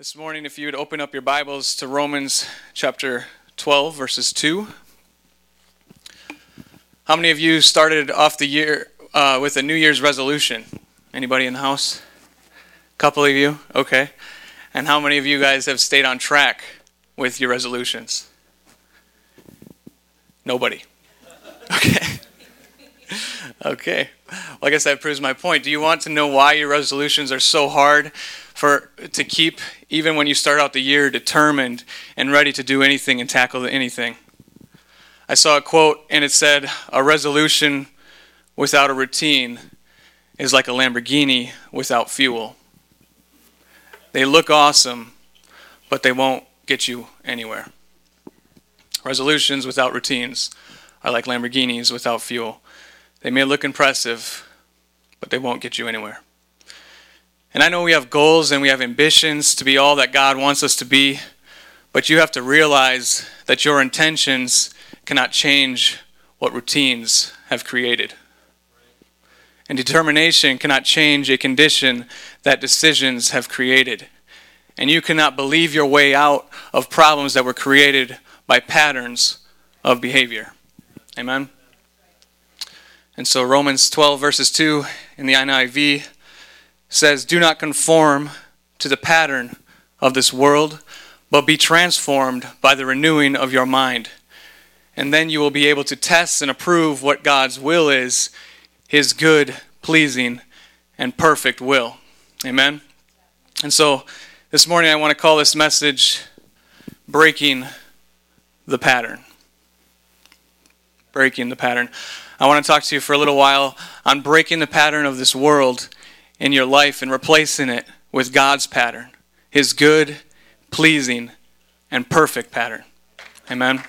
This morning, if you would open up your Bibles to Romans chapter 12, verses 2. How many of you started off the year uh, with a New Year's resolution? Anybody in the house? A couple of you? Okay. And how many of you guys have stayed on track with your resolutions? Nobody. Okay. okay. Well, I guess that proves my point. Do you want to know why your resolutions are so hard for to keep even when you start out the year determined and ready to do anything and tackle anything. I saw a quote and it said a resolution without a routine is like a Lamborghini without fuel. They look awesome, but they won't get you anywhere. Resolutions without routines are like Lamborghinis without fuel. They may look impressive, but they won't get you anywhere. And I know we have goals and we have ambitions to be all that God wants us to be, but you have to realize that your intentions cannot change what routines have created. And determination cannot change a condition that decisions have created. And you cannot believe your way out of problems that were created by patterns of behavior. Amen? And so, Romans 12, verses 2 in the NIV says, Do not conform to the pattern of this world, but be transformed by the renewing of your mind. And then you will be able to test and approve what God's will is, his good, pleasing, and perfect will. Amen? And so this morning I want to call this message Breaking the Pattern. Breaking the Pattern. I want to talk to you for a little while on breaking the pattern of this world in your life and replacing it with God's pattern, His good, pleasing, and perfect pattern. Amen.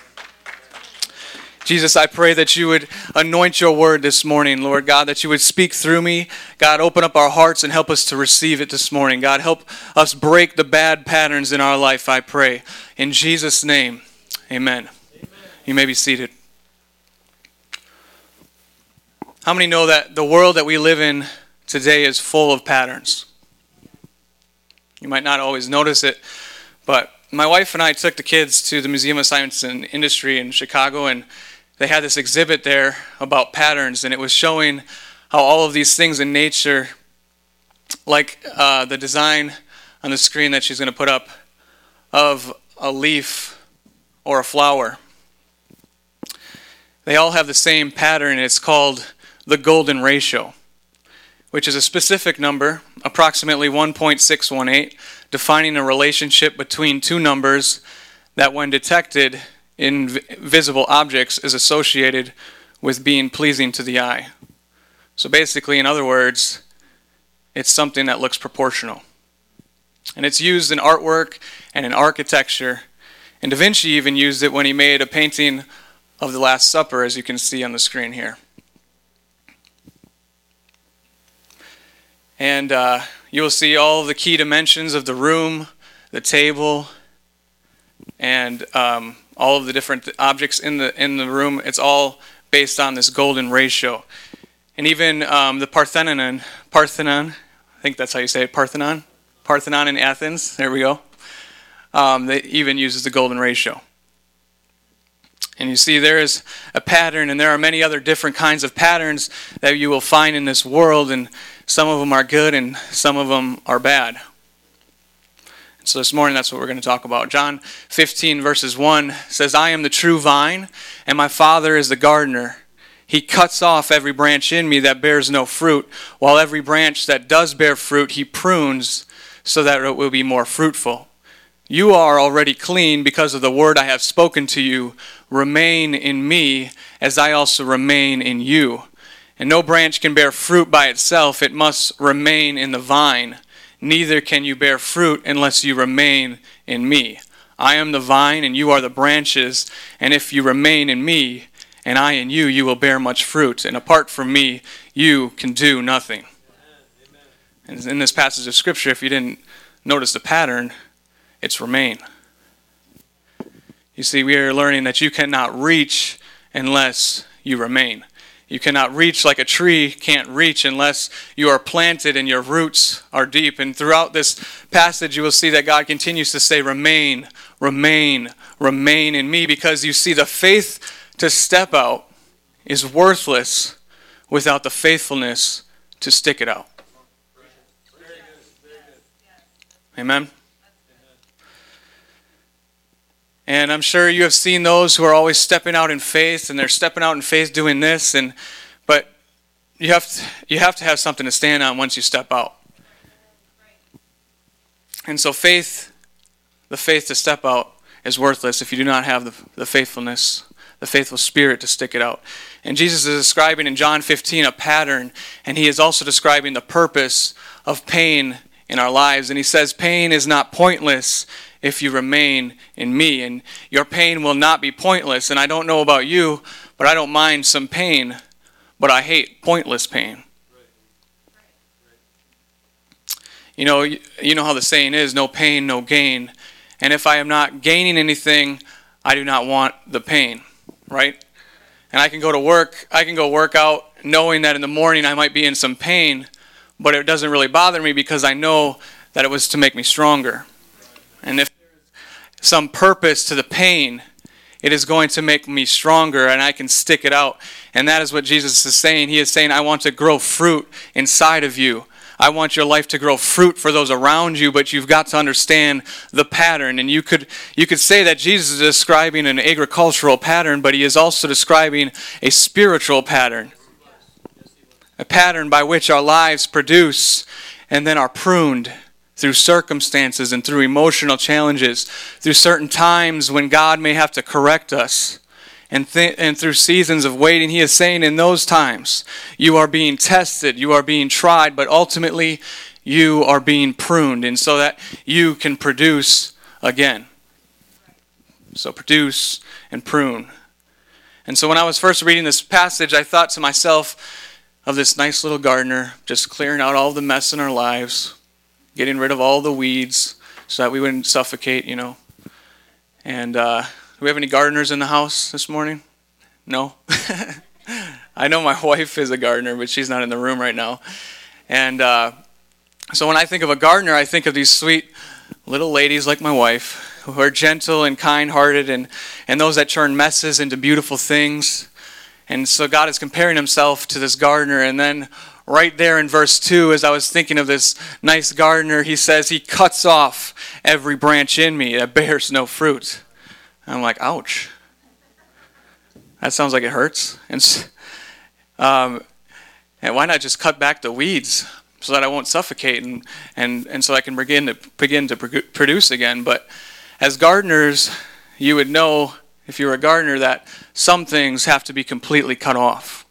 Jesus, I pray that you would anoint your word this morning, Lord God, that you would speak through me. God, open up our hearts and help us to receive it this morning. God, help us break the bad patterns in our life, I pray. In Jesus' name, amen. amen. You may be seated. How many know that the world that we live in today is full of patterns. You might not always notice it, but my wife and I took the kids to the Museum of Science and Industry in Chicago, and they had this exhibit there about patterns, and it was showing how all of these things in nature, like uh, the design on the screen that she's going to put up of a leaf or a flower, they all have the same pattern, it's called the golden ratio which is a specific number, approximately 1.618, defining a relationship between two numbers that, when detected in visible objects, is associated with being pleasing to the eye. So basically, in other words, it's something that looks proportional. And it's used in artwork and in architecture. And Da Vinci even used it when he made a painting of the Last Supper, as you can see on the screen here. And uh, you will see all the key dimensions of the room, the table, and um, all of the different objects in the in the room. It's all based on this golden ratio. And even um, the Parthenon, Parthenon, I think that's how you say it, Parthenon, Parthenon in Athens. There we go. Um, they even uses the golden ratio. And you see, there is a pattern, and there are many other different kinds of patterns that you will find in this world. And some of them are good and some of them are bad. So this morning, that's what we're going to talk about. John 15, verses 1 says, I am the true vine, and my Father is the gardener. He cuts off every branch in me that bears no fruit, while every branch that does bear fruit, he prunes so that it will be more fruitful. You are already clean because of the word I have spoken to you. Remain in me, as I also remain in you. And no branch can bear fruit by itself, it must remain in the vine. Neither can you bear fruit unless you remain in me. I am the vine, and you are the branches, and if you remain in me, and I in you, you will bear much fruit. And apart from me, you can do nothing. And in this passage of Scripture, if you didn't notice the pattern, it's remain. You see, we are learning that you cannot reach unless you remain. You cannot reach like a tree can't reach unless you are planted and your roots are deep. And throughout this passage, you will see that God continues to say, Remain, remain, remain in me, because you see, the faith to step out is worthless without the faithfulness to stick it out. Amen. And I'm sure you have seen those who are always stepping out in faith and they're stepping out in faith doing this and but you have to, you have to have something to stand on once you step out. And so faith the faith to step out is worthless if you do not have the, the faithfulness, the faithful spirit to stick it out. And Jesus is describing in John 15 a pattern, and he is also describing the purpose of pain in our lives. And he says, Pain is not pointless if you remain in me. And your pain will not be pointless. And I don't know about you, but I don't mind some pain, but I hate pointless pain. You know, you know how the saying is no pain, no gain. And if I am not gaining anything, I do not want the pain, right? And I can go to work, I can go work out knowing that in the morning I might be in some pain, but it doesn't really bother me because I know that it was to make me stronger. And if there's some purpose to the pain, it is going to make me stronger and I can stick it out. And that is what Jesus is saying. He is saying, I want to grow fruit inside of you. I want your life to grow fruit for those around you, but you've got to understand the pattern. And you could, you could say that Jesus is describing an agricultural pattern, but he is also describing a spiritual pattern. A pattern by which our lives produce and then are pruned through circumstances and through emotional challenges, through certain times when God may have to correct us, and, th- and through seasons of waiting. He is saying in those times, you are being tested, you are being tried, but ultimately you are being pruned, and so that you can produce again. So produce and prune. And so when I was first reading this passage, I thought to myself of this nice little gardener just clearing out all the mess in our lives getting rid of all the weeds so that we wouldn't suffocate, you know. And uh, do we have any gardeners in the house this morning? No? I know my wife is a gardener, but she's not in the room right now. And uh, so when I think of a gardener, I think of these sweet little ladies like my wife who are gentle and kind hearted and, and those that turn messes into beautiful things. And so God is comparing himself to this gardener. And then right there in verse 2, as I was thinking of this nice gardener, he says, He cuts off every branch in me that bears no fruit. And I'm like, ouch. That sounds like it hurts. And, um, and why not just cut back the weeds so that I won't suffocate and, and, and so I can begin to, begin to produce again? But as gardeners, you would know, if you're a gardener, that some things have to be completely cut off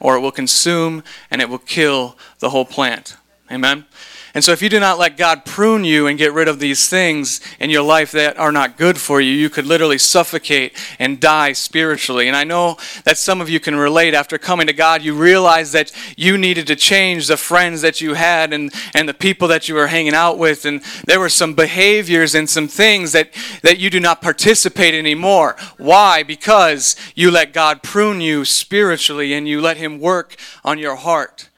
or it will consume and it will kill the whole plant. Amen? And so, if you do not let God prune you and get rid of these things in your life that are not good for you, you could literally suffocate and die spiritually. And I know that some of you can relate after coming to God, you realize that you needed to change the friends that you had and, and the people that you were hanging out with. And there were some behaviors and some things that, that you do not participate anymore. Why? Because you let God prune you spiritually and you let Him work on your heart.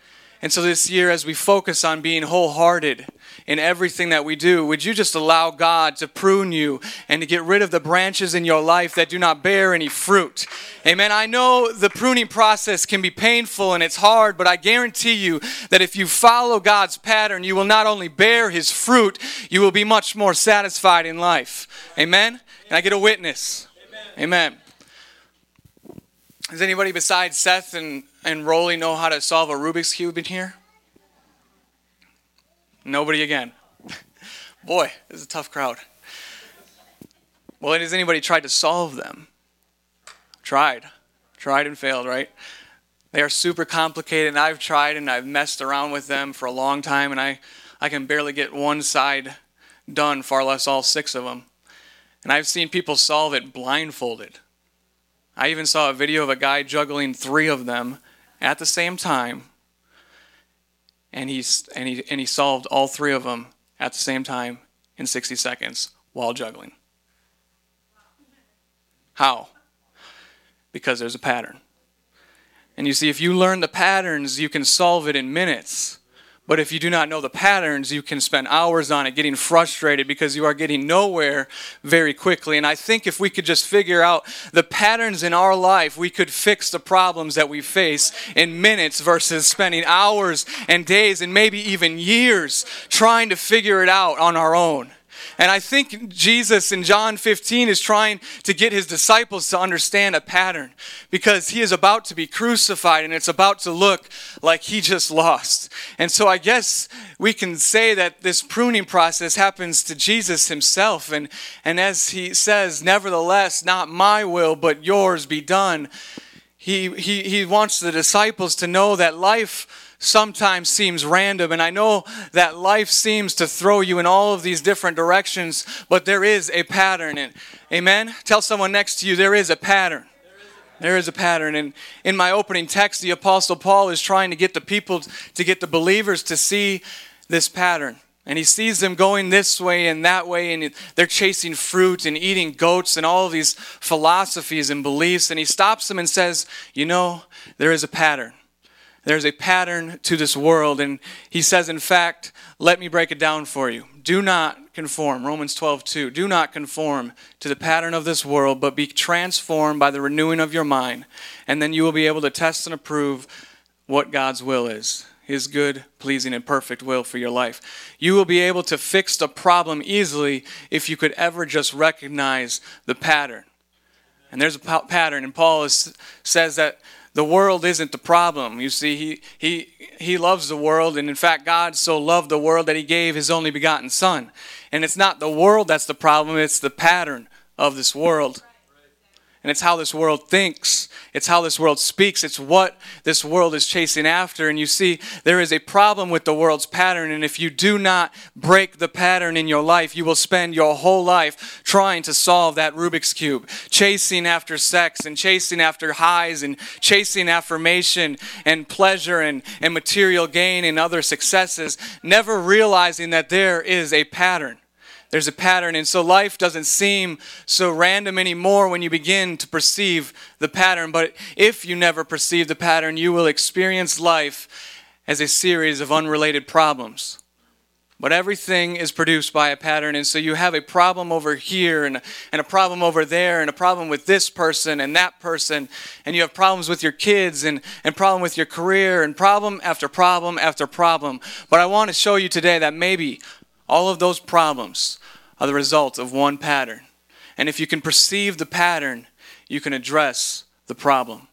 And so this year, as we focus on being wholehearted in everything that we do, would you just allow God to prune you and to get rid of the branches in your life that do not bear any fruit? Amen. I know the pruning process can be painful and it's hard, but I guarantee you that if you follow God's pattern, you will not only bear his fruit, you will be much more satisfied in life. Amen. Can I get a witness? Amen. Amen. Does anybody besides Seth and and Rolly know how to solve a Rubik's Cube in here? Nobody again. Boy, this is a tough crowd. Well, has anybody tried to solve them? Tried. Tried and failed, right? They are super complicated, and I've tried and I've messed around with them for a long time, and I, I can barely get one side done, far less all six of them. And I've seen people solve it blindfolded. I even saw a video of a guy juggling three of them at the same time, and, he's, and, he, and he solved all three of them at the same time in 60 seconds while juggling. How? Because there's a pattern. And you see, if you learn the patterns, you can solve it in minutes. But if you do not know the patterns, you can spend hours on it getting frustrated because you are getting nowhere very quickly. And I think if we could just figure out the patterns in our life, we could fix the problems that we face in minutes versus spending hours and days and maybe even years trying to figure it out on our own. And I think Jesus in John 15 is trying to get his disciples to understand a pattern because he is about to be crucified and it's about to look like he just lost. And so I guess we can say that this pruning process happens to Jesus himself. And, and as he says, Nevertheless, not my will, but yours be done, he, he, he wants the disciples to know that life sometimes seems random. And I know that life seems to throw you in all of these different directions, but there is a pattern. And amen. Tell someone next to you there is a pattern. There is a pattern. And in my opening text, the Apostle Paul is trying to get the people, to get the believers to see this pattern. And he sees them going this way and that way, and they're chasing fruit and eating goats and all of these philosophies and beliefs. And he stops them and says, You know, there is a pattern. There's a pattern to this world. And he says, in fact, let me break it down for you. Do not conform, Romans 12, 2. Do not conform to the pattern of this world, but be transformed by the renewing of your mind. And then you will be able to test and approve what God's will is his good, pleasing, and perfect will for your life. You will be able to fix the problem easily if you could ever just recognize the pattern. And there's a pattern, and Paul is, says that the world isn't the problem. You see, he, he, he loves the world, and in fact, God so loved the world that he gave his only begotten Son. And it's not the world that's the problem, it's the pattern of this world and it's how this world thinks. It's how this world speaks. It's what this world is chasing after. And you see, there is a problem with the world's pattern. And if you do not break the pattern in your life, you will spend your whole life trying to solve that Rubik's Cube, chasing after sex and chasing after highs and chasing affirmation and pleasure and, and material gain and other successes, never realizing that there is a pattern. There's a pattern. And so life doesn't seem so random anymore when you begin to perceive the pattern. But if you never perceive the pattern, you will experience life as a series of unrelated problems. But everything is produced by a pattern. And so you have a problem over here and, and a problem over there and a problem with this person and that person. And you have problems with your kids and, and problem with your career and problem after problem after problem. But I want to show you today that maybe all of those problems are the result of one pattern. And if you can perceive the pattern, you can address the problem.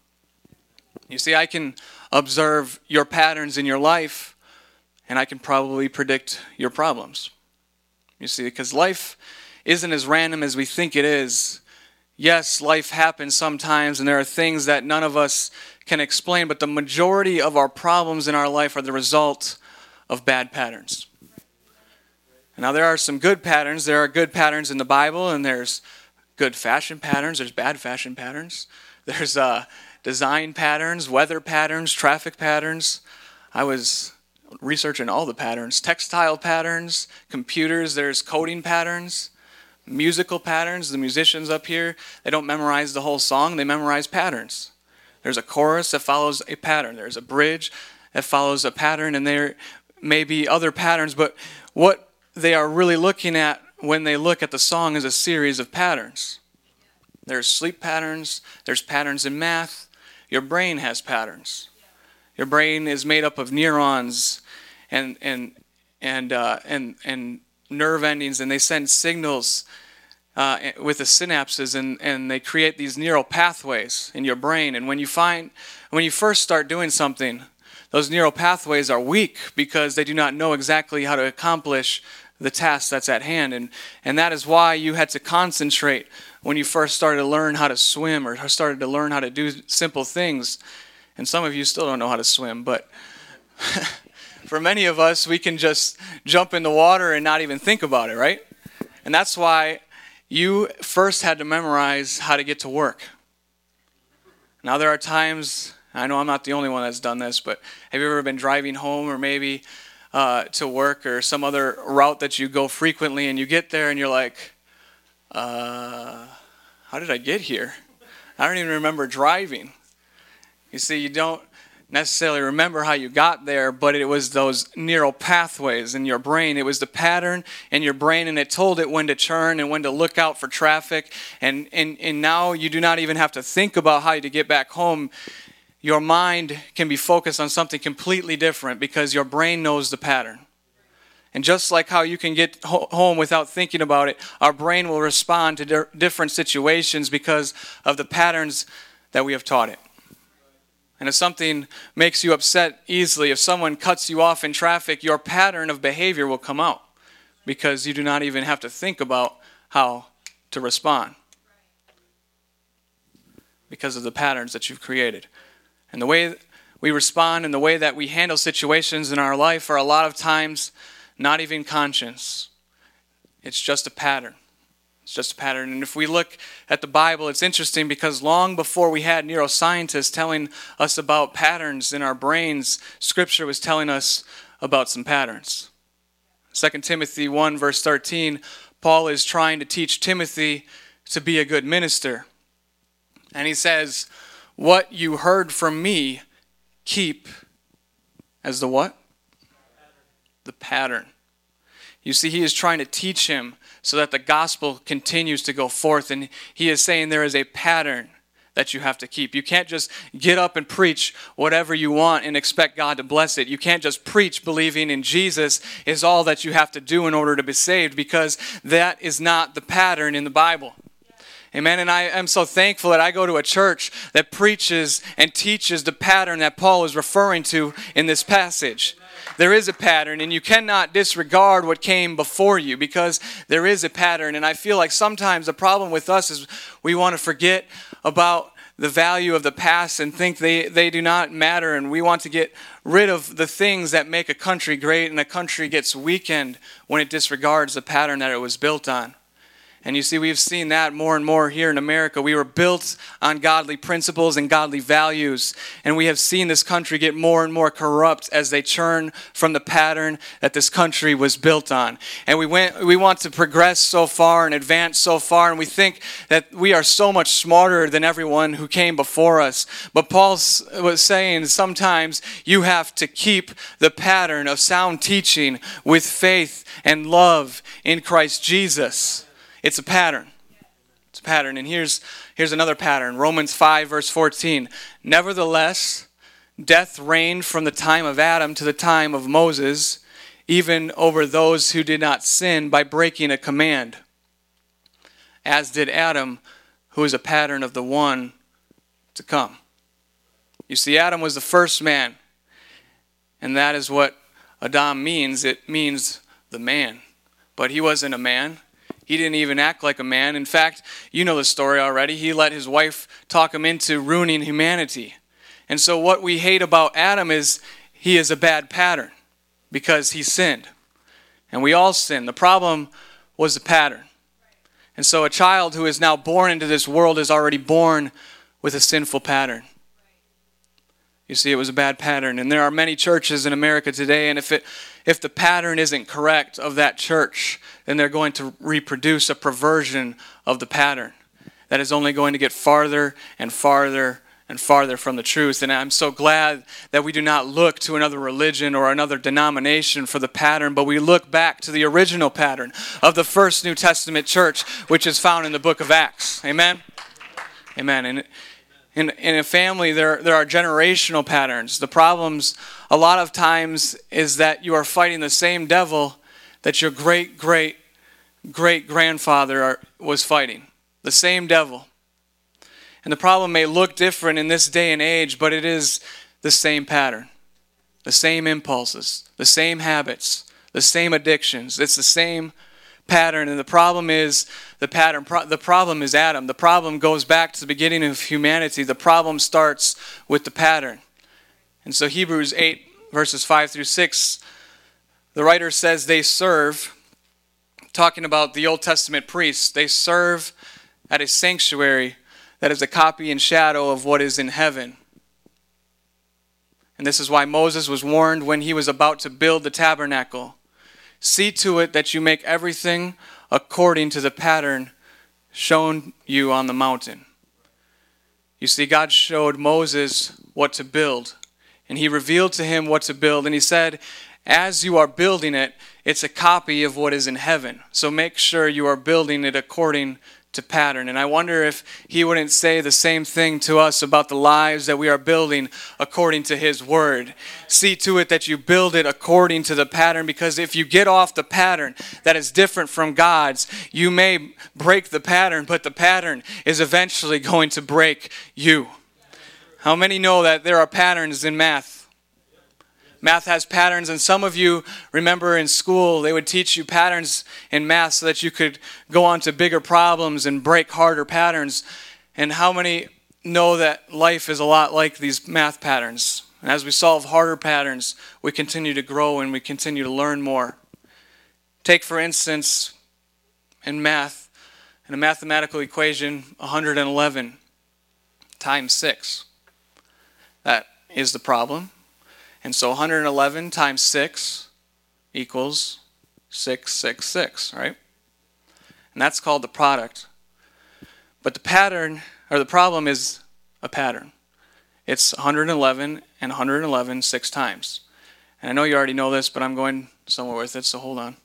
You see, I can observe your patterns in your life, and I can probably predict your problems. You see, because life isn't as random as we think it is. Yes, life happens sometimes, and there are things that none of us can explain, but the majority of our problems in our life are the result of bad patterns. Now, there are some good patterns. There are good patterns in the Bible, and there's good fashion patterns, there's bad fashion patterns, there's uh, design patterns, weather patterns, traffic patterns. I was researching all the patterns textile patterns, computers, there's coding patterns, musical patterns. The musicians up here, they don't memorize the whole song, they memorize patterns. There's a chorus that follows a pattern, there's a bridge that follows a pattern, and there may be other patterns, but what they are really looking at when they look at the song as a series of patterns. There's sleep patterns, there's patterns in math. Your brain has patterns. Your brain is made up of neurons and and and uh, and and nerve endings, and they send signals uh, with the synapses, and and they create these neural pathways in your brain. And when you find when you first start doing something, those neural pathways are weak because they do not know exactly how to accomplish the task that's at hand. And, and that is why you had to concentrate when you first started to learn how to swim or started to learn how to do simple things. And some of you still don't know how to swim, but for many of us, we can just jump in the water and not even think about it, right? And that's why you first had to memorize how to get to work. Now, there are times, I know I'm not the only one that's done this, but have you ever been driving home or maybe uh, to work or some other route that you go frequently, and you get there and you're like, uh, how did I get here? I don't even remember driving. You see, you don't necessarily remember how you got there, but it was those neural pathways in your brain. It was the pattern in your brain, and it told it when to turn and when to look out for traffic. And, and, and now you do not even have to think about how to get back home. Your mind can be focused on something completely different because your brain knows the pattern. And just like how you can get home without thinking about it, our brain will respond to di- different situations because of the patterns that we have taught it. And if something makes you upset easily, if someone cuts you off in traffic, your pattern of behavior will come out because you do not even have to think about how to respond because of the patterns that you've created. And the way we respond and the way that we handle situations in our life are a lot of times not even conscious. It's just a pattern. It's just a pattern. And if we look at the Bible, it's interesting because long before we had neuroscientists telling us about patterns in our brains, Scripture was telling us about some patterns. 2 Timothy 1, verse 13, Paul is trying to teach Timothy to be a good minister. And he says, What you heard from me, keep as the what? The pattern. You see, he is trying to teach him so that the gospel continues to go forth. And he is saying there is a pattern that you have to keep. You can't just get up and preach whatever you want and expect God to bless it. You can't just preach believing in Jesus is all that you have to do in order to be saved because that is not the pattern in the Bible. Amen. And I am so thankful that I go to a church that preaches and teaches the pattern that Paul is referring to in this passage there is a pattern, and you cannot disregard what came before you because there is a pattern. And I feel like sometimes the problem with us is we want to forget about the value of the past and think they, they do not matter, and we want to get rid of the things that make a country great, and a country gets weakened when it disregards the pattern that it was built on. And you see, we've seen that more and more here in America. We were built on godly principles and godly values. And we have seen this country get more and more corrupt as they churn from the pattern that this country was built on. And we, went, we want to progress so far and advance so far. And we think that we are so much smarter than everyone who came before us. But Paul was saying sometimes you have to keep the pattern of sound teaching with faith and love in Christ Jesus. It's a pattern. It's a pattern. And here's, here's another pattern Romans 5, verse 14. Nevertheless, death reigned from the time of Adam to the time of Moses, even over those who did not sin by breaking a command, as did Adam, who is a pattern of the one to come. You see, Adam was the first man, and that is what Adam means. It means the man. But he wasn't a man. He didn't even act like a man. In fact, you know the story already. He let his wife talk him into ruining humanity. And so, what we hate about Adam is he is a bad pattern because he sinned. And we all sin. The problem was the pattern. And so, a child who is now born into this world is already born with a sinful pattern. You see, it was a bad pattern. And there are many churches in America today, and if, it, if the pattern isn't correct of that church, then they're going to reproduce a perversion of the pattern that is only going to get farther and farther and farther from the truth. And I'm so glad that we do not look to another religion or another denomination for the pattern, but we look back to the original pattern of the first New Testament church, which is found in the book of Acts. Amen? Amen. And in, in a family, there, there are generational patterns. The problems, a lot of times, is that you are fighting the same devil that your great, great, great grandfather was fighting. The same devil. And the problem may look different in this day and age, but it is the same pattern, the same impulses, the same habits, the same addictions. It's the same pattern. And the problem is the pattern. the problem is Adam. The problem goes back to the beginning of humanity. The problem starts with the pattern. And so Hebrews 8, verses 5 through 6, the writer says they serve, talking about the Old Testament priests, they serve at a sanctuary that is a copy and shadow of what is in heaven. And this is why Moses was warned when he was about to build the tabernacle. See to it that you make everything according to the pattern shown you on the mountain. You see, God showed Moses what to build, and he revealed to him what to build, and he said, As you are building it, it's a copy of what is in heaven. So make sure you are building it according to pattern. And I wonder if he wouldn't say the same thing to us about the lives that we are building according to his word. See to it that you build it according to the pattern because if you get off the pattern that is different from God's, you may break the pattern, but the pattern is eventually going to break you. How many know that there are patterns in math? Math has patterns, and some of you remember in school they would teach you patterns in math so that you could go on to bigger problems and break harder patterns. And how many know that life is a lot like these math patterns? And as we solve harder patterns, we continue to grow and we continue to learn more. Take, for instance, in math, in a mathematical equation, 111 times 6. That is the problem. And so 111 times 6 equals 666, right? And that's called the product. But the pattern, or the problem is a pattern. It's 111 and 111 six times. And I know you already know this, but I'm going somewhere with it, so hold on.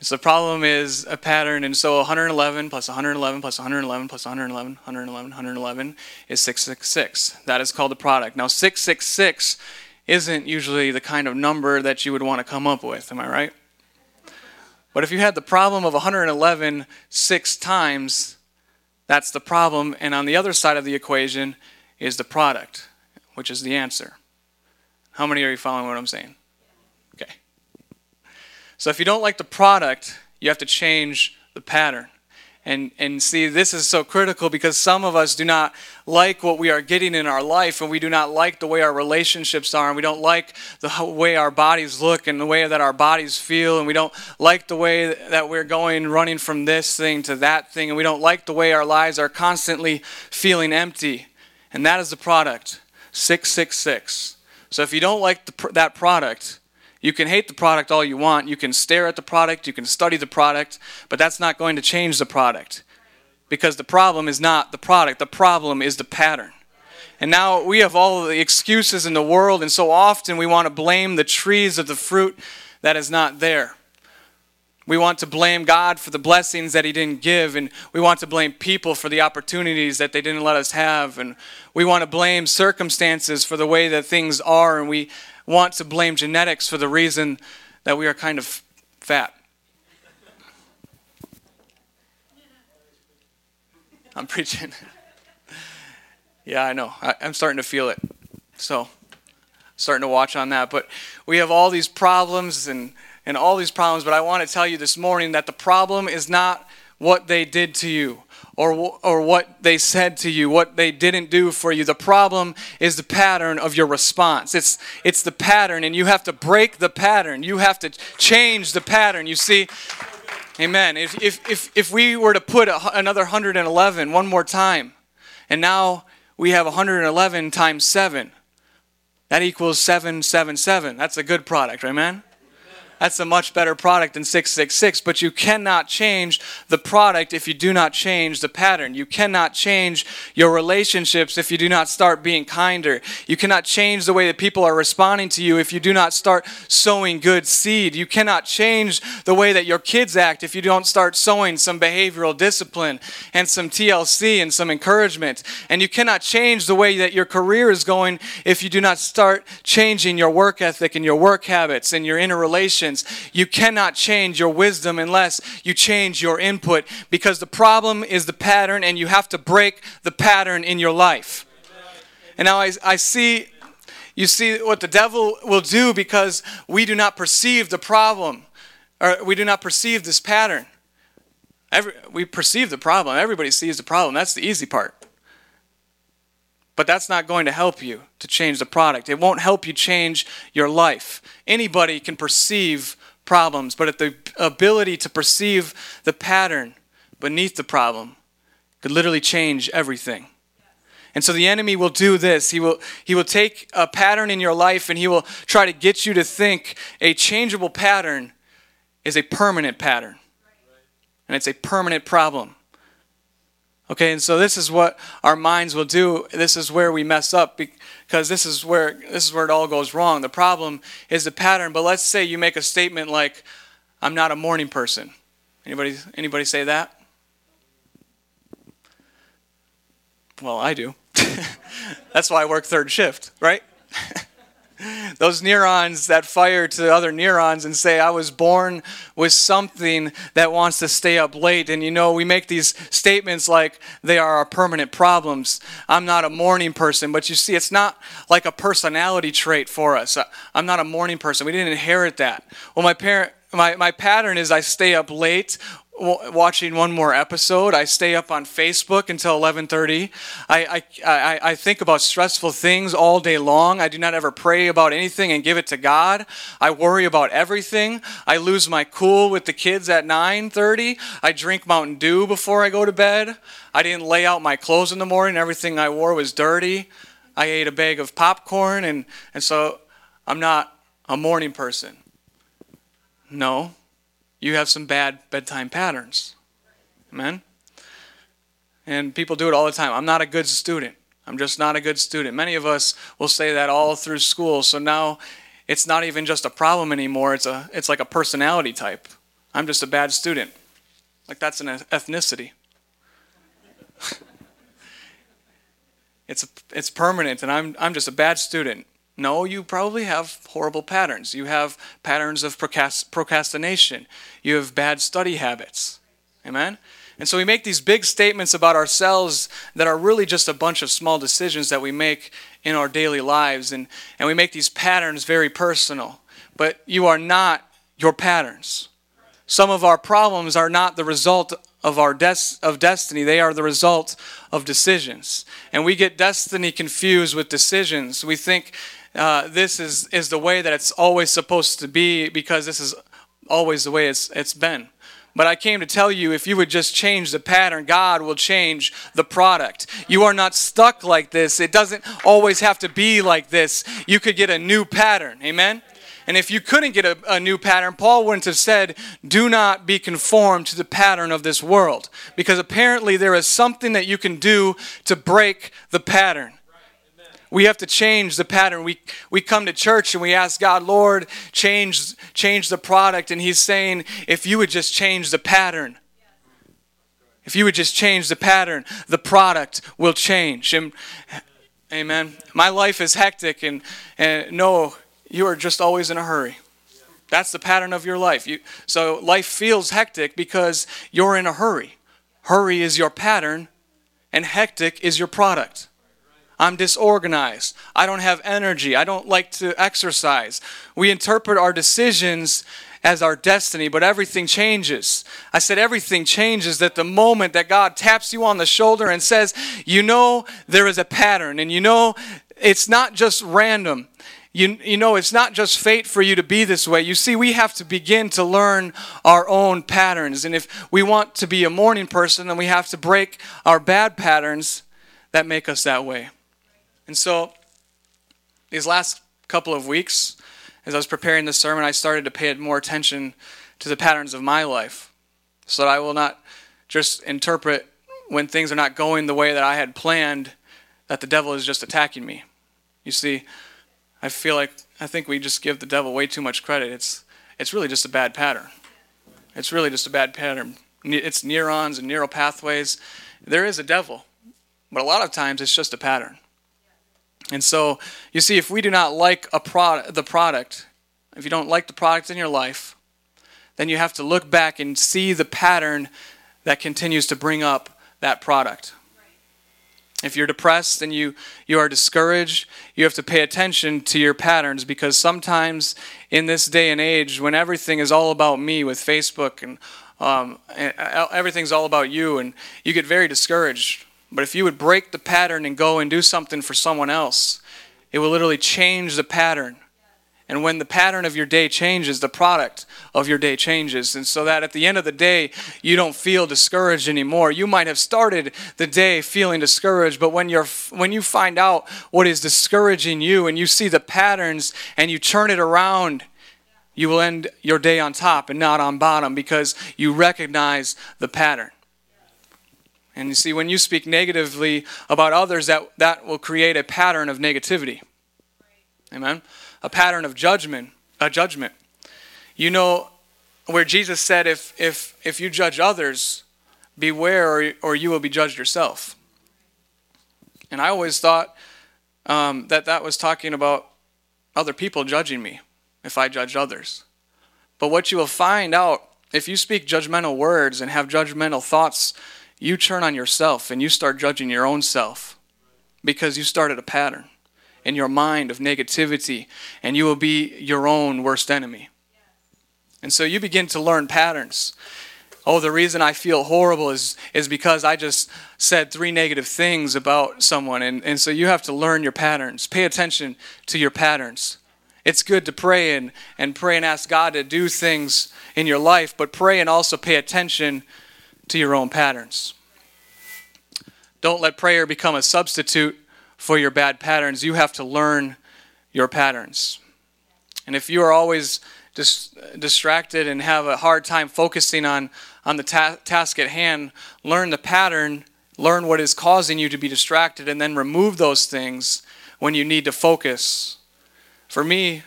So the problem is a pattern, and so 111 plus 111 plus 111 plus 111, 111, 111 is 666. That is called the product. Now 666 isn't usually the kind of number that you would want to come up with. Am I right? But if you had the problem of 111 six times, that's the problem. And on the other side of the equation is the product, which is the answer. How many are you following what I'm saying? Okay. So if you don't like the product, you have to change the pattern. And, and see, this is so critical because some of us do not like what we are getting in our life, and we do not like the way our relationships are, and we don't like the way our bodies look and the way that our bodies feel, and we don't like the way that we're going running from this thing to that thing, and we don't like the way our lives are constantly feeling empty. And that is the product 666. So if you don't like the, that product, you can hate the product all you want. You can stare at the product. You can study the product. But that's not going to change the product. Because the problem is not the product, the problem is the pattern. And now we have all the excuses in the world, and so often we want to blame the trees of the fruit that is not there. We want to blame God for the blessings that He didn't give, and we want to blame people for the opportunities that they didn't let us have, and we want to blame circumstances for the way that things are, and we want to blame genetics for the reason that we are kind of fat. I'm preaching. yeah, I know. I, am starting to feel it. So, starting to watch on that. But we have all these problems and, and all these problems. But I want to tell you this morning that the problem is not what they did to you or, or what they said to you, what they didn't do for you. The problem is the pattern of your response. It's, it's the pattern, and you have to break the pattern. You have to change the pattern. You see, amen. If, if, if, if we were to put a, another 111 one more time, and now we have 111 times 7, that equals 777. That's a good product, right, man? That's a much better product than 666. But you cannot change the product if you do not change the pattern. You cannot change your relationships if you do not start being kinder. You cannot change the way that people are responding to you if you do not start sowing good seed. You cannot change the way that your kids act if you don't start sowing some behavioral discipline and some TLC and some encouragement. And you cannot change the way that your career is going if you do not start changing your work ethic and your work habits and your interrelations you cannot change your wisdom unless you change your input because the problem is the pattern and you have to break the pattern in your life. And now I, I see, you see what the devil will do because we do not perceive the problem or we do not perceive this pattern. Every, we perceive the problem. Everybody sees the problem. That's the easy part. But that's not going to help you to change the product. It won't help you change your life. Anybody can perceive problems, but the ability to perceive the pattern beneath the problem could literally change everything. And so the enemy will do this. He will, he will take a pattern in your life and he will try to get you to think a changeable pattern is a permanent pattern. And it's a permanent problem. Okay, and so this is what our minds will do. This is where we mess up because this is where this is where it all goes wrong. The problem is the pattern. But let's say you make a statement like, "I'm not a morning person." Anybody anybody say that? Well, I do. That's why I work third shift, right? those neurons that fire to other neurons and say, I was born with something that wants to stay up late. And you know, we make these statements like they are our permanent problems. I'm not a morning person, but you see, it's not like a personality trait for us. Uh, I'm not a morning person. We didn't inherit that. Well, my parent, my, my pattern is I stay up late watching one more episode. I stay up on Facebook until 11:30. I, I, I, I think about stressful things all day long. I do not ever pray about anything and give it to God. I worry about everything. I lose my cool with the kids at 9:30. I drink Mountain Dew before I go to bed. I didn't lay out my clothes in the morning. Everything I wore was dirty. I ate a bag of popcorn and, and so I'm not a morning person. No, you have some bad bedtime patterns. Amen? And people do it all the time. I'm not a good student. I'm just not a good student. Many of us will say that all through school. So now it's not even just a problem anymore. It's a it's like a personality type. I'm just a bad student. Like that's an ethnicity. it's a, it's permanent and I'm I'm just a bad student. No, you probably have horrible patterns. You have patterns of procrastination. You have bad study habits. Amen? And so we make these big statements about ourselves that are really just a bunch of small decisions that we make in our daily lives. And, and we make these patterns very personal. But you are not your patterns. Some of our problems are not the result of our des- of destiny, they are the result of decisions. And we get destiny confused with decisions. We think uh, this is, is the way that it's always supposed to be because this is always the way it's, it's been. But I came to tell you if you would just change the pattern, God will change the product. You are not stuck like this. It doesn't always have to be like this. You could get a new pattern. Amen? And if you couldn't get a, a, new pattern, Paul wouldn't have said, Do not be conformed to the pattern of this world. Because apparently there is something that you can do to break the pattern. We have to change the pattern. We, we come to church and we ask God, Lord, change, change the product. And He's saying, if you would just change the pattern, if you would just change the pattern, the product will change. And, amen. My life is hectic, and, and no, you are just always in a hurry. That's the pattern of your life. You, so life feels hectic because you're in a hurry. Hurry is your pattern, and hectic is your product. I'm disorganized. I don't have energy. I don't like to exercise. We interpret our decisions as our destiny, but everything changes. I said everything changes that the moment that God taps you on the shoulder and says, You know, there is a pattern, and you know, it's not just random. You, you know, it's not just fate for you to be this way. You see, we have to begin to learn our own patterns. And if we want to be a morning person, then we have to break our bad patterns that make us that way. And so, these last couple of weeks, as I was preparing this sermon, I started to pay more attention to the patterns of my life so that I will not just interpret when things are not going the way that I had planned that the devil is just attacking me. You see, I feel like I think we just give the devil way too much credit. It's it's really just a bad pattern. It's really just a bad pattern. It's neurons and neural pathways. There is a devil, but a lot of times it's just a pattern. And so, you see, if we do not like a product, the product, if you don't like the product in your life, then you have to look back and see the pattern that continues to bring up that product. If you're depressed and you, you are discouraged, you have to pay attention to your patterns because sometimes in this day and age, when everything is all about me with Facebook and um, everything's all about you, and you get very discouraged but if you would break the pattern and go and do something for someone else, it will literally change the pattern. And when the pattern of your day changes, the product of your day changes. And so that at the end of the day, you don't feel discouraged anymore. You might have started the day feeling discouraged, but when, you're, when you find out what is discouraging you and you see the patterns and you turn it around, you will end your day on top and not on bottom because you recognize the pattern. And you see, when you speak negatively about others, that, that will create a pattern of negativity. Amen? A pattern of judgment. A judgment. You know, where Jesus said, if, if, if you judge others, beware or, or you will be judged yourself. And I always thought um, that that was talking about other people judging me if I judged others. But what you will find out if you speak judgmental words and have judgmental thoughts, you turn on yourself and you start judging your own self because you started a pattern in your mind of negativity and you will be your own worst enemy. And so you begin to learn patterns. Oh, the reason I feel horrible is, is because I just said three negative things about someone. And, and so you have to learn your patterns. Pay attention to your patterns. It's good to pray and, and pray and ask God to do things in your life, but pray and also pay attention to your own patterns. Don't let prayer become a substitute for your bad patterns. You have to learn your patterns. And if you are always dis- distracted and have a hard time focusing on, on the ta- task at hand, learn the pattern, learn what is causing you to be distracted, and then remove those things when you need to focus for me,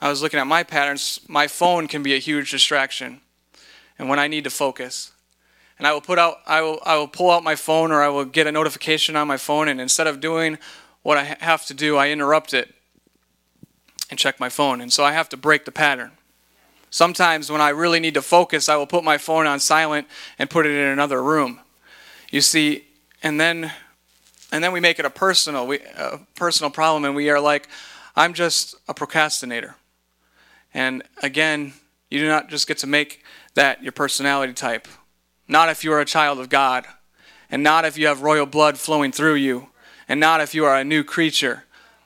I was looking at my patterns. My phone can be a huge distraction, and when I need to focus, and I will put out, I will, I will pull out my phone, or I will get a notification on my phone, and instead of doing what I have to do, I interrupt it and check my phone, and so I have to break the pattern. Sometimes when I really need to focus, I will put my phone on silent and put it in another room. You see, and then and then we make it a personal we, a personal problem and we are like I'm just a procrastinator. And again, you do not just get to make that your personality type. Not if you are a child of God, and not if you have royal blood flowing through you, and not if you are a new creature.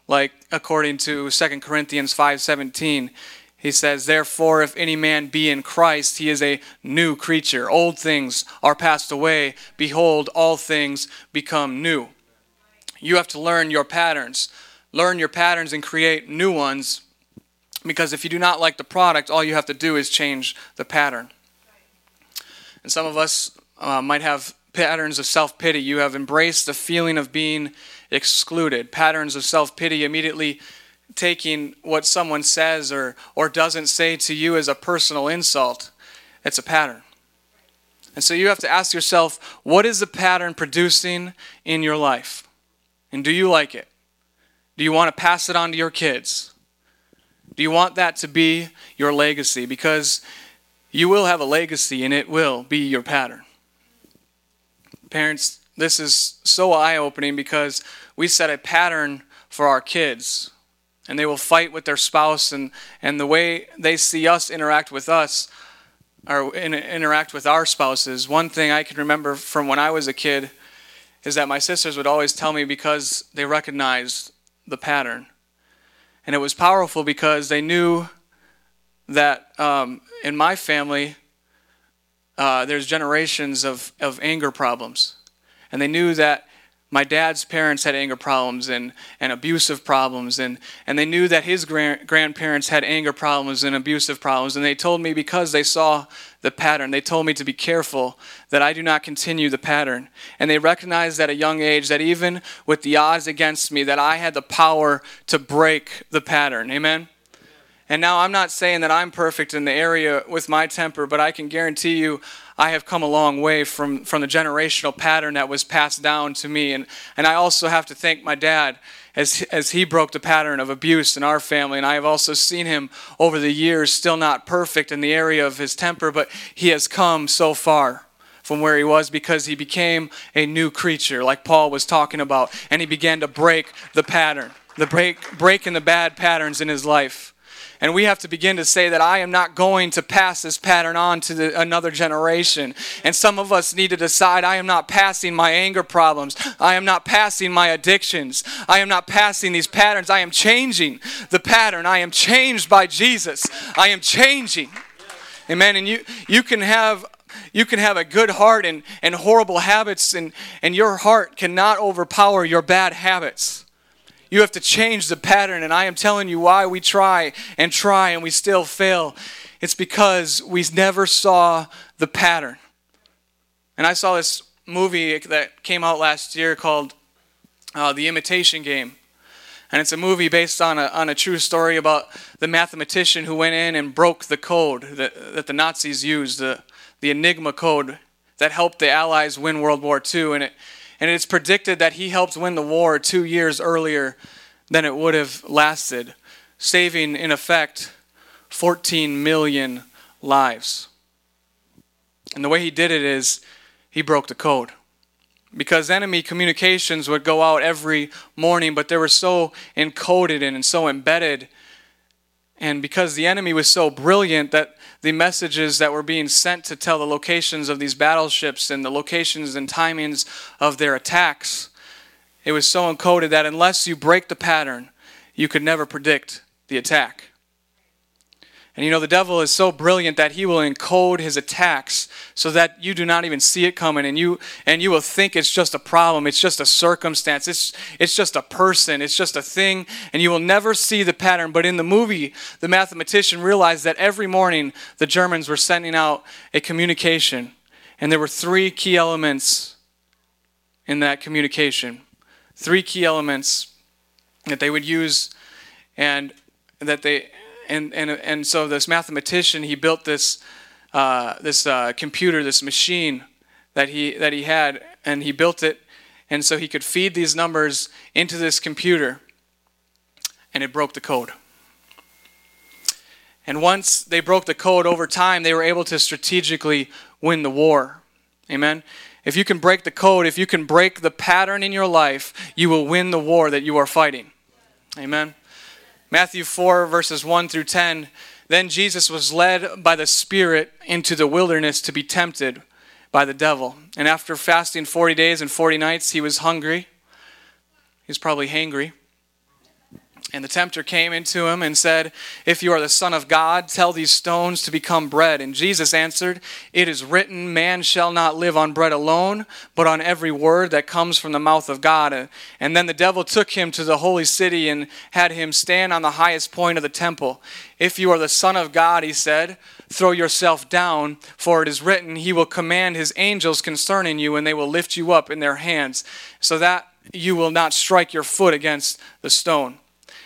Like according to 2 Corinthians 5:17, he says, "Therefore if any man be in Christ, he is a new creature. Old things are passed away; behold, all things become new." You have to learn your patterns learn your patterns and create new ones because if you do not like the product, all you have to do is change the pattern. And some of us uh, might have patterns of self pity. You have embraced the feeling of being excluded, patterns of self pity, immediately taking what someone says or, or doesn't say to you as a personal insult. It's a pattern. And so you have to ask yourself what is the pattern producing in your life? And do you like it? Do you want to pass it on to your kids? Do you want that to be your legacy? Because you will have a legacy and it will be your pattern. Parents, this is so eye opening because we set a pattern for our kids and they will fight with their spouse and, and the way they see us interact with us or in, interact with our spouses. One thing I can remember from when I was a kid is that my sisters would always tell me because they recognized the pattern. And it was powerful because they knew that um, in my family, uh, there's generations of, of anger problems. And they knew that my dad's parents had anger problems and, and abusive problems, and, and they knew that his grand, grandparents had anger problems and abusive problems. And they told me because they saw the pattern, they told me to be careful that I do not continue the pattern. And they recognized at a young age that even with the odds against me, that I had the power to break the pattern. Amen? And now I'm not saying that I'm perfect in the area with my temper, but I can guarantee you I have come a long way from, from the generational pattern that was passed down to me. And, and I also have to thank my dad as, as he broke the pattern of abuse in our family. And I have also seen him over the years, still not perfect in the area of his temper, but he has come so far from where he was because he became a new creature, like Paul was talking about. And he began to break the pattern, the break, breaking the bad patterns in his life. And we have to begin to say that I am not going to pass this pattern on to the, another generation. And some of us need to decide I am not passing my anger problems. I am not passing my addictions. I am not passing these patterns. I am changing the pattern. I am changed by Jesus. I am changing. Amen. And you, you can have you can have a good heart and, and horrible habits, and, and your heart cannot overpower your bad habits. You have to change the pattern. And I am telling you why we try and try and we still fail. It's because we never saw the pattern. And I saw this movie that came out last year called uh, The Imitation Game. And it's a movie based on a, on a true story about the mathematician who went in and broke the code that, that the Nazis used, the, the Enigma code that helped the Allies win World War II. And, it, and it's predicted that he helped win the war two years earlier than it would have lasted, saving, in effect, 14 million lives. And the way he did it is he broke the code. Because enemy communications would go out every morning, but they were so encoded and so embedded. And because the enemy was so brilliant that the messages that were being sent to tell the locations of these battleships and the locations and timings of their attacks, it was so encoded that unless you break the pattern, you could never predict the attack. And you know, the devil is so brilliant that he will encode his attacks so that you do not even see it coming. And you and you will think it's just a problem, it's just a circumstance, it's it's just a person, it's just a thing, and you will never see the pattern. But in the movie, the mathematician realized that every morning the Germans were sending out a communication, and there were three key elements in that communication. Three key elements that they would use and that they and, and, and so this mathematician, he built this, uh, this uh, computer, this machine that he, that he had, and he built it, and so he could feed these numbers into this computer, and it broke the code. And once they broke the code over time, they were able to strategically win the war. Amen. If you can break the code, if you can break the pattern in your life, you will win the war that you are fighting. Amen. Matthew 4, verses 1 through 10. Then Jesus was led by the Spirit into the wilderness to be tempted by the devil. And after fasting 40 days and 40 nights, he was hungry. He was probably hangry. And the tempter came into him and said, If you are the Son of God, tell these stones to become bread. And Jesus answered, It is written, Man shall not live on bread alone, but on every word that comes from the mouth of God. And then the devil took him to the holy city and had him stand on the highest point of the temple. If you are the Son of God, he said, throw yourself down, for it is written, He will command His angels concerning you, and they will lift you up in their hands, so that you will not strike your foot against the stone.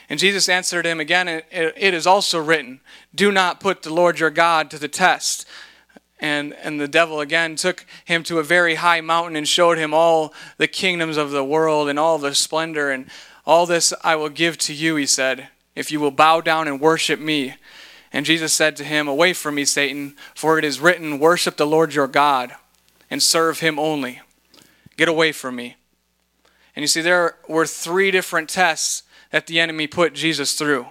And Jesus answered him again, It is also written, Do not put the Lord your God to the test. And, and the devil again took him to a very high mountain and showed him all the kingdoms of the world and all the splendor. And all this I will give to you, he said, if you will bow down and worship me. And Jesus said to him, Away from me, Satan, for it is written, Worship the Lord your God and serve him only. Get away from me. And you see, there were three different tests that the enemy put Jesus through.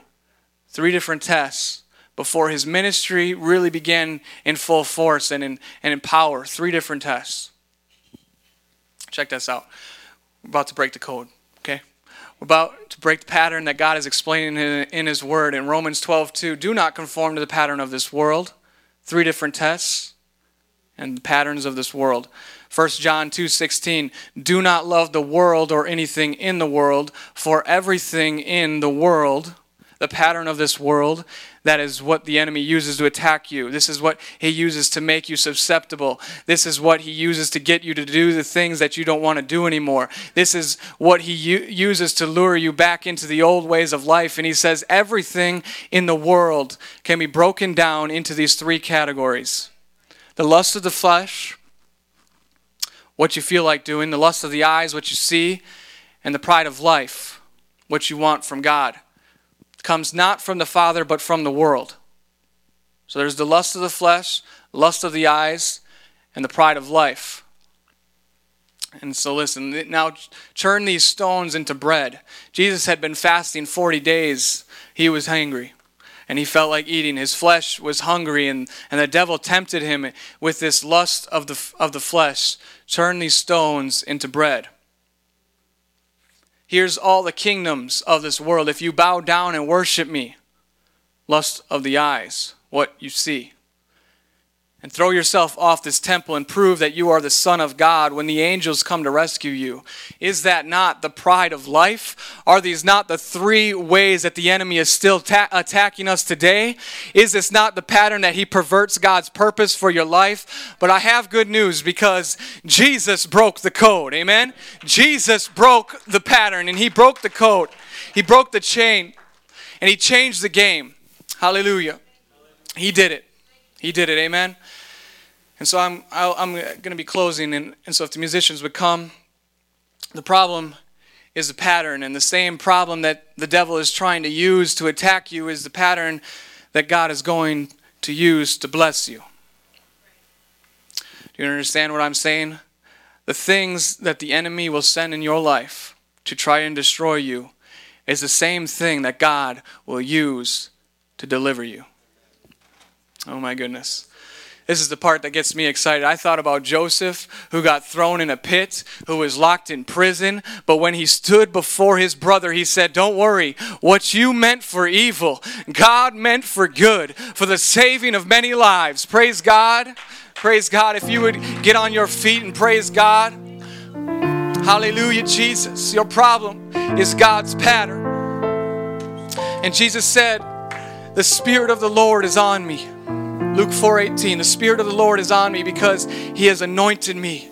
Three different tests before his ministry really began in full force and in, and in power. Three different tests. Check this out. We're about to break the code, okay? We're about to break the pattern that God is explaining in, in his word. In Romans 12, 2, do not conform to the pattern of this world. Three different tests and the patterns of this world. 1 John 2:16 Do not love the world or anything in the world for everything in the world the pattern of this world that is what the enemy uses to attack you. This is what he uses to make you susceptible. This is what he uses to get you to do the things that you don't want to do anymore. This is what he u- uses to lure you back into the old ways of life. And he says everything in the world can be broken down into these three categories. The lust of the flesh what you feel like doing, the lust of the eyes, what you see, and the pride of life, what you want from God. Comes not from the Father, but from the world. So there's the lust of the flesh, lust of the eyes, and the pride of life. And so listen, now turn these stones into bread. Jesus had been fasting 40 days. He was hungry and he felt like eating. His flesh was hungry, and, and the devil tempted him with this lust of the, of the flesh turn these stones into bread. Here's all the kingdoms of this world. If you bow down and worship me, lust of the eyes, what you see. And throw yourself off this temple and prove that you are the Son of God when the angels come to rescue you? Is that not the pride of life? Are these not the three ways that the enemy is still ta- attacking us today? Is this not the pattern that he perverts God's purpose for your life? But I have good news because Jesus broke the code. Amen? Jesus broke the pattern and he broke the code, he broke the chain, and he changed the game. Hallelujah. He did it. He did it. Amen. And so I'm, i am going to be closing. And, and so if the musicians would come, the problem is the pattern. And the same problem that the devil is trying to use to attack you is the pattern that God is going to use to bless you. Do you understand what I'm saying? The things that the enemy will send in your life to try and destroy you is the same thing that God will use to deliver you. Oh my goodness. This is the part that gets me excited. I thought about Joseph, who got thrown in a pit, who was locked in prison. But when he stood before his brother, he said, Don't worry, what you meant for evil, God meant for good, for the saving of many lives. Praise God. Praise God. If you would get on your feet and praise God. Hallelujah, Jesus. Your problem is God's pattern. And Jesus said, The Spirit of the Lord is on me Luke 4:18 The spirit of the Lord is on me because he has anointed me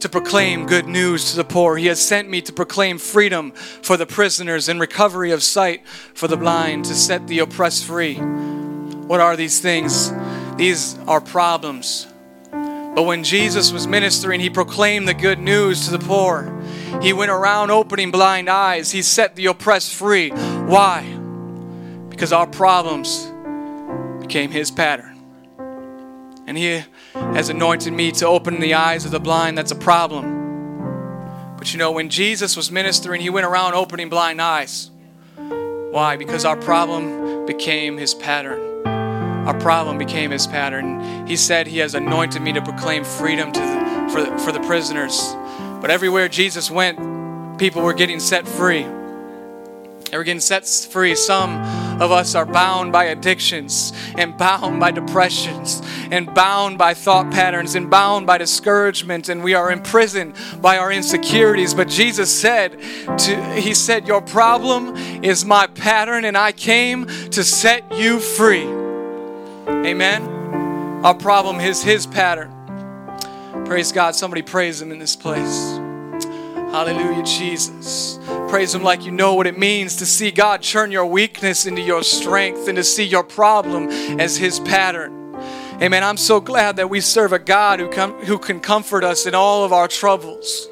to proclaim good news to the poor. He has sent me to proclaim freedom for the prisoners and recovery of sight for the blind to set the oppressed free. What are these things? These are problems. But when Jesus was ministering, he proclaimed the good news to the poor. He went around opening blind eyes. He set the oppressed free. Why? Because our problems became his pattern and He has anointed me to open the eyes of the blind. That's a problem. But you know, when Jesus was ministering, He went around opening blind eyes. Why? Because our problem became His pattern. Our problem became His pattern. He said He has anointed me to proclaim freedom to the, for, for the prisoners. But everywhere Jesus went, people were getting set free. They were getting set free. Some of us are bound by addictions and bound by depressions and bound by thought patterns and bound by discouragement and we are imprisoned by our insecurities. But Jesus said, to, He said, Your problem is my pattern and I came to set you free. Amen. Our problem is His pattern. Praise God. Somebody praise Him in this place. Hallelujah, Jesus. Praise Him like you know what it means to see God turn your weakness into your strength and to see your problem as His pattern. Amen. I'm so glad that we serve a God who, com- who can comfort us in all of our troubles.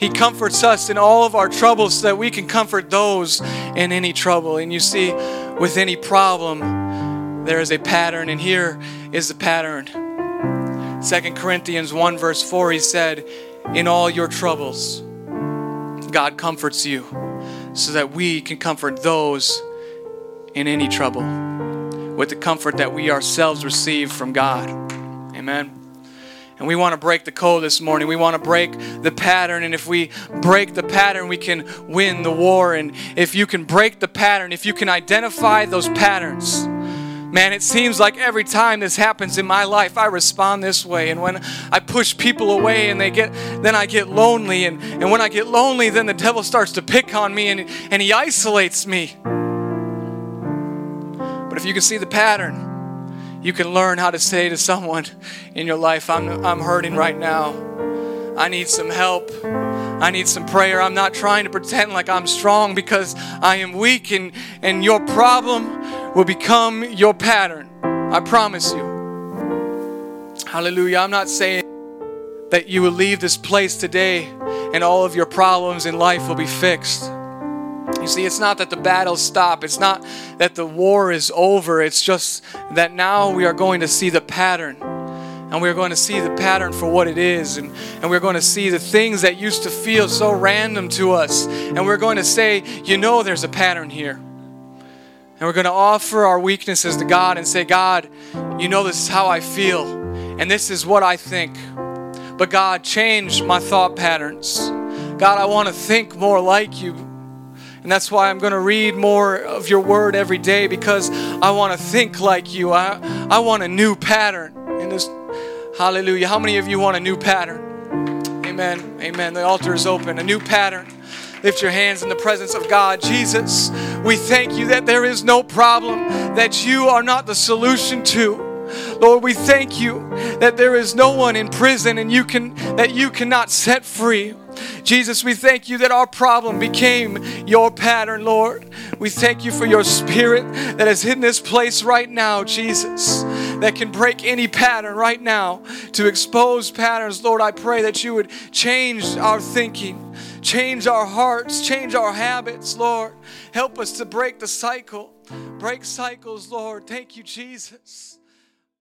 He comforts us in all of our troubles so that we can comfort those in any trouble. And you see, with any problem, there is a pattern, and here is the pattern. Second Corinthians 1, verse 4, he said, In all your troubles, God comforts you so that we can comfort those in any trouble with the comfort that we ourselves receive from God. Amen. And we want to break the code this morning. We want to break the pattern. And if we break the pattern, we can win the war. And if you can break the pattern, if you can identify those patterns, Man, it seems like every time this happens in my life, I respond this way. And when I push people away and they get, then I get lonely. And, and when I get lonely, then the devil starts to pick on me and, and he isolates me. But if you can see the pattern, you can learn how to say to someone in your life, I'm, I'm hurting right now. I need some help. I need some prayer. I'm not trying to pretend like I'm strong because I am weak, and, and your problem will become your pattern. I promise you. Hallelujah. I'm not saying that you will leave this place today and all of your problems in life will be fixed. You see, it's not that the battles stop. It's not that the war is over. It's just that now we are going to see the pattern and we're going to see the pattern for what it is. And, and we're going to see the things that used to feel so random to us. And we're going to say you know there's a pattern here. And we're going to offer our weaknesses to god and say god you know this is how i feel. And this is what i think. But god change my thought patterns. God i want to think more like you and that's why I'm going to read more of your word every day because I want to think like you. I, I want a new pattern in this Hallelujah. How many of you want a new pattern? Amen. Amen. The altar is open. A new pattern. Lift your hands in the presence of God. Jesus, we thank you that there is no problem that you are not the solution to. Lord, we thank you that there is no one in prison and you can that you cannot set free. Jesus, we thank you that our problem became your pattern, Lord. We thank you for your spirit that is in this place right now, Jesus, that can break any pattern right now to expose patterns. Lord, I pray that you would change our thinking, change our hearts, change our habits, Lord. Help us to break the cycle, break cycles, Lord. Thank you, Jesus.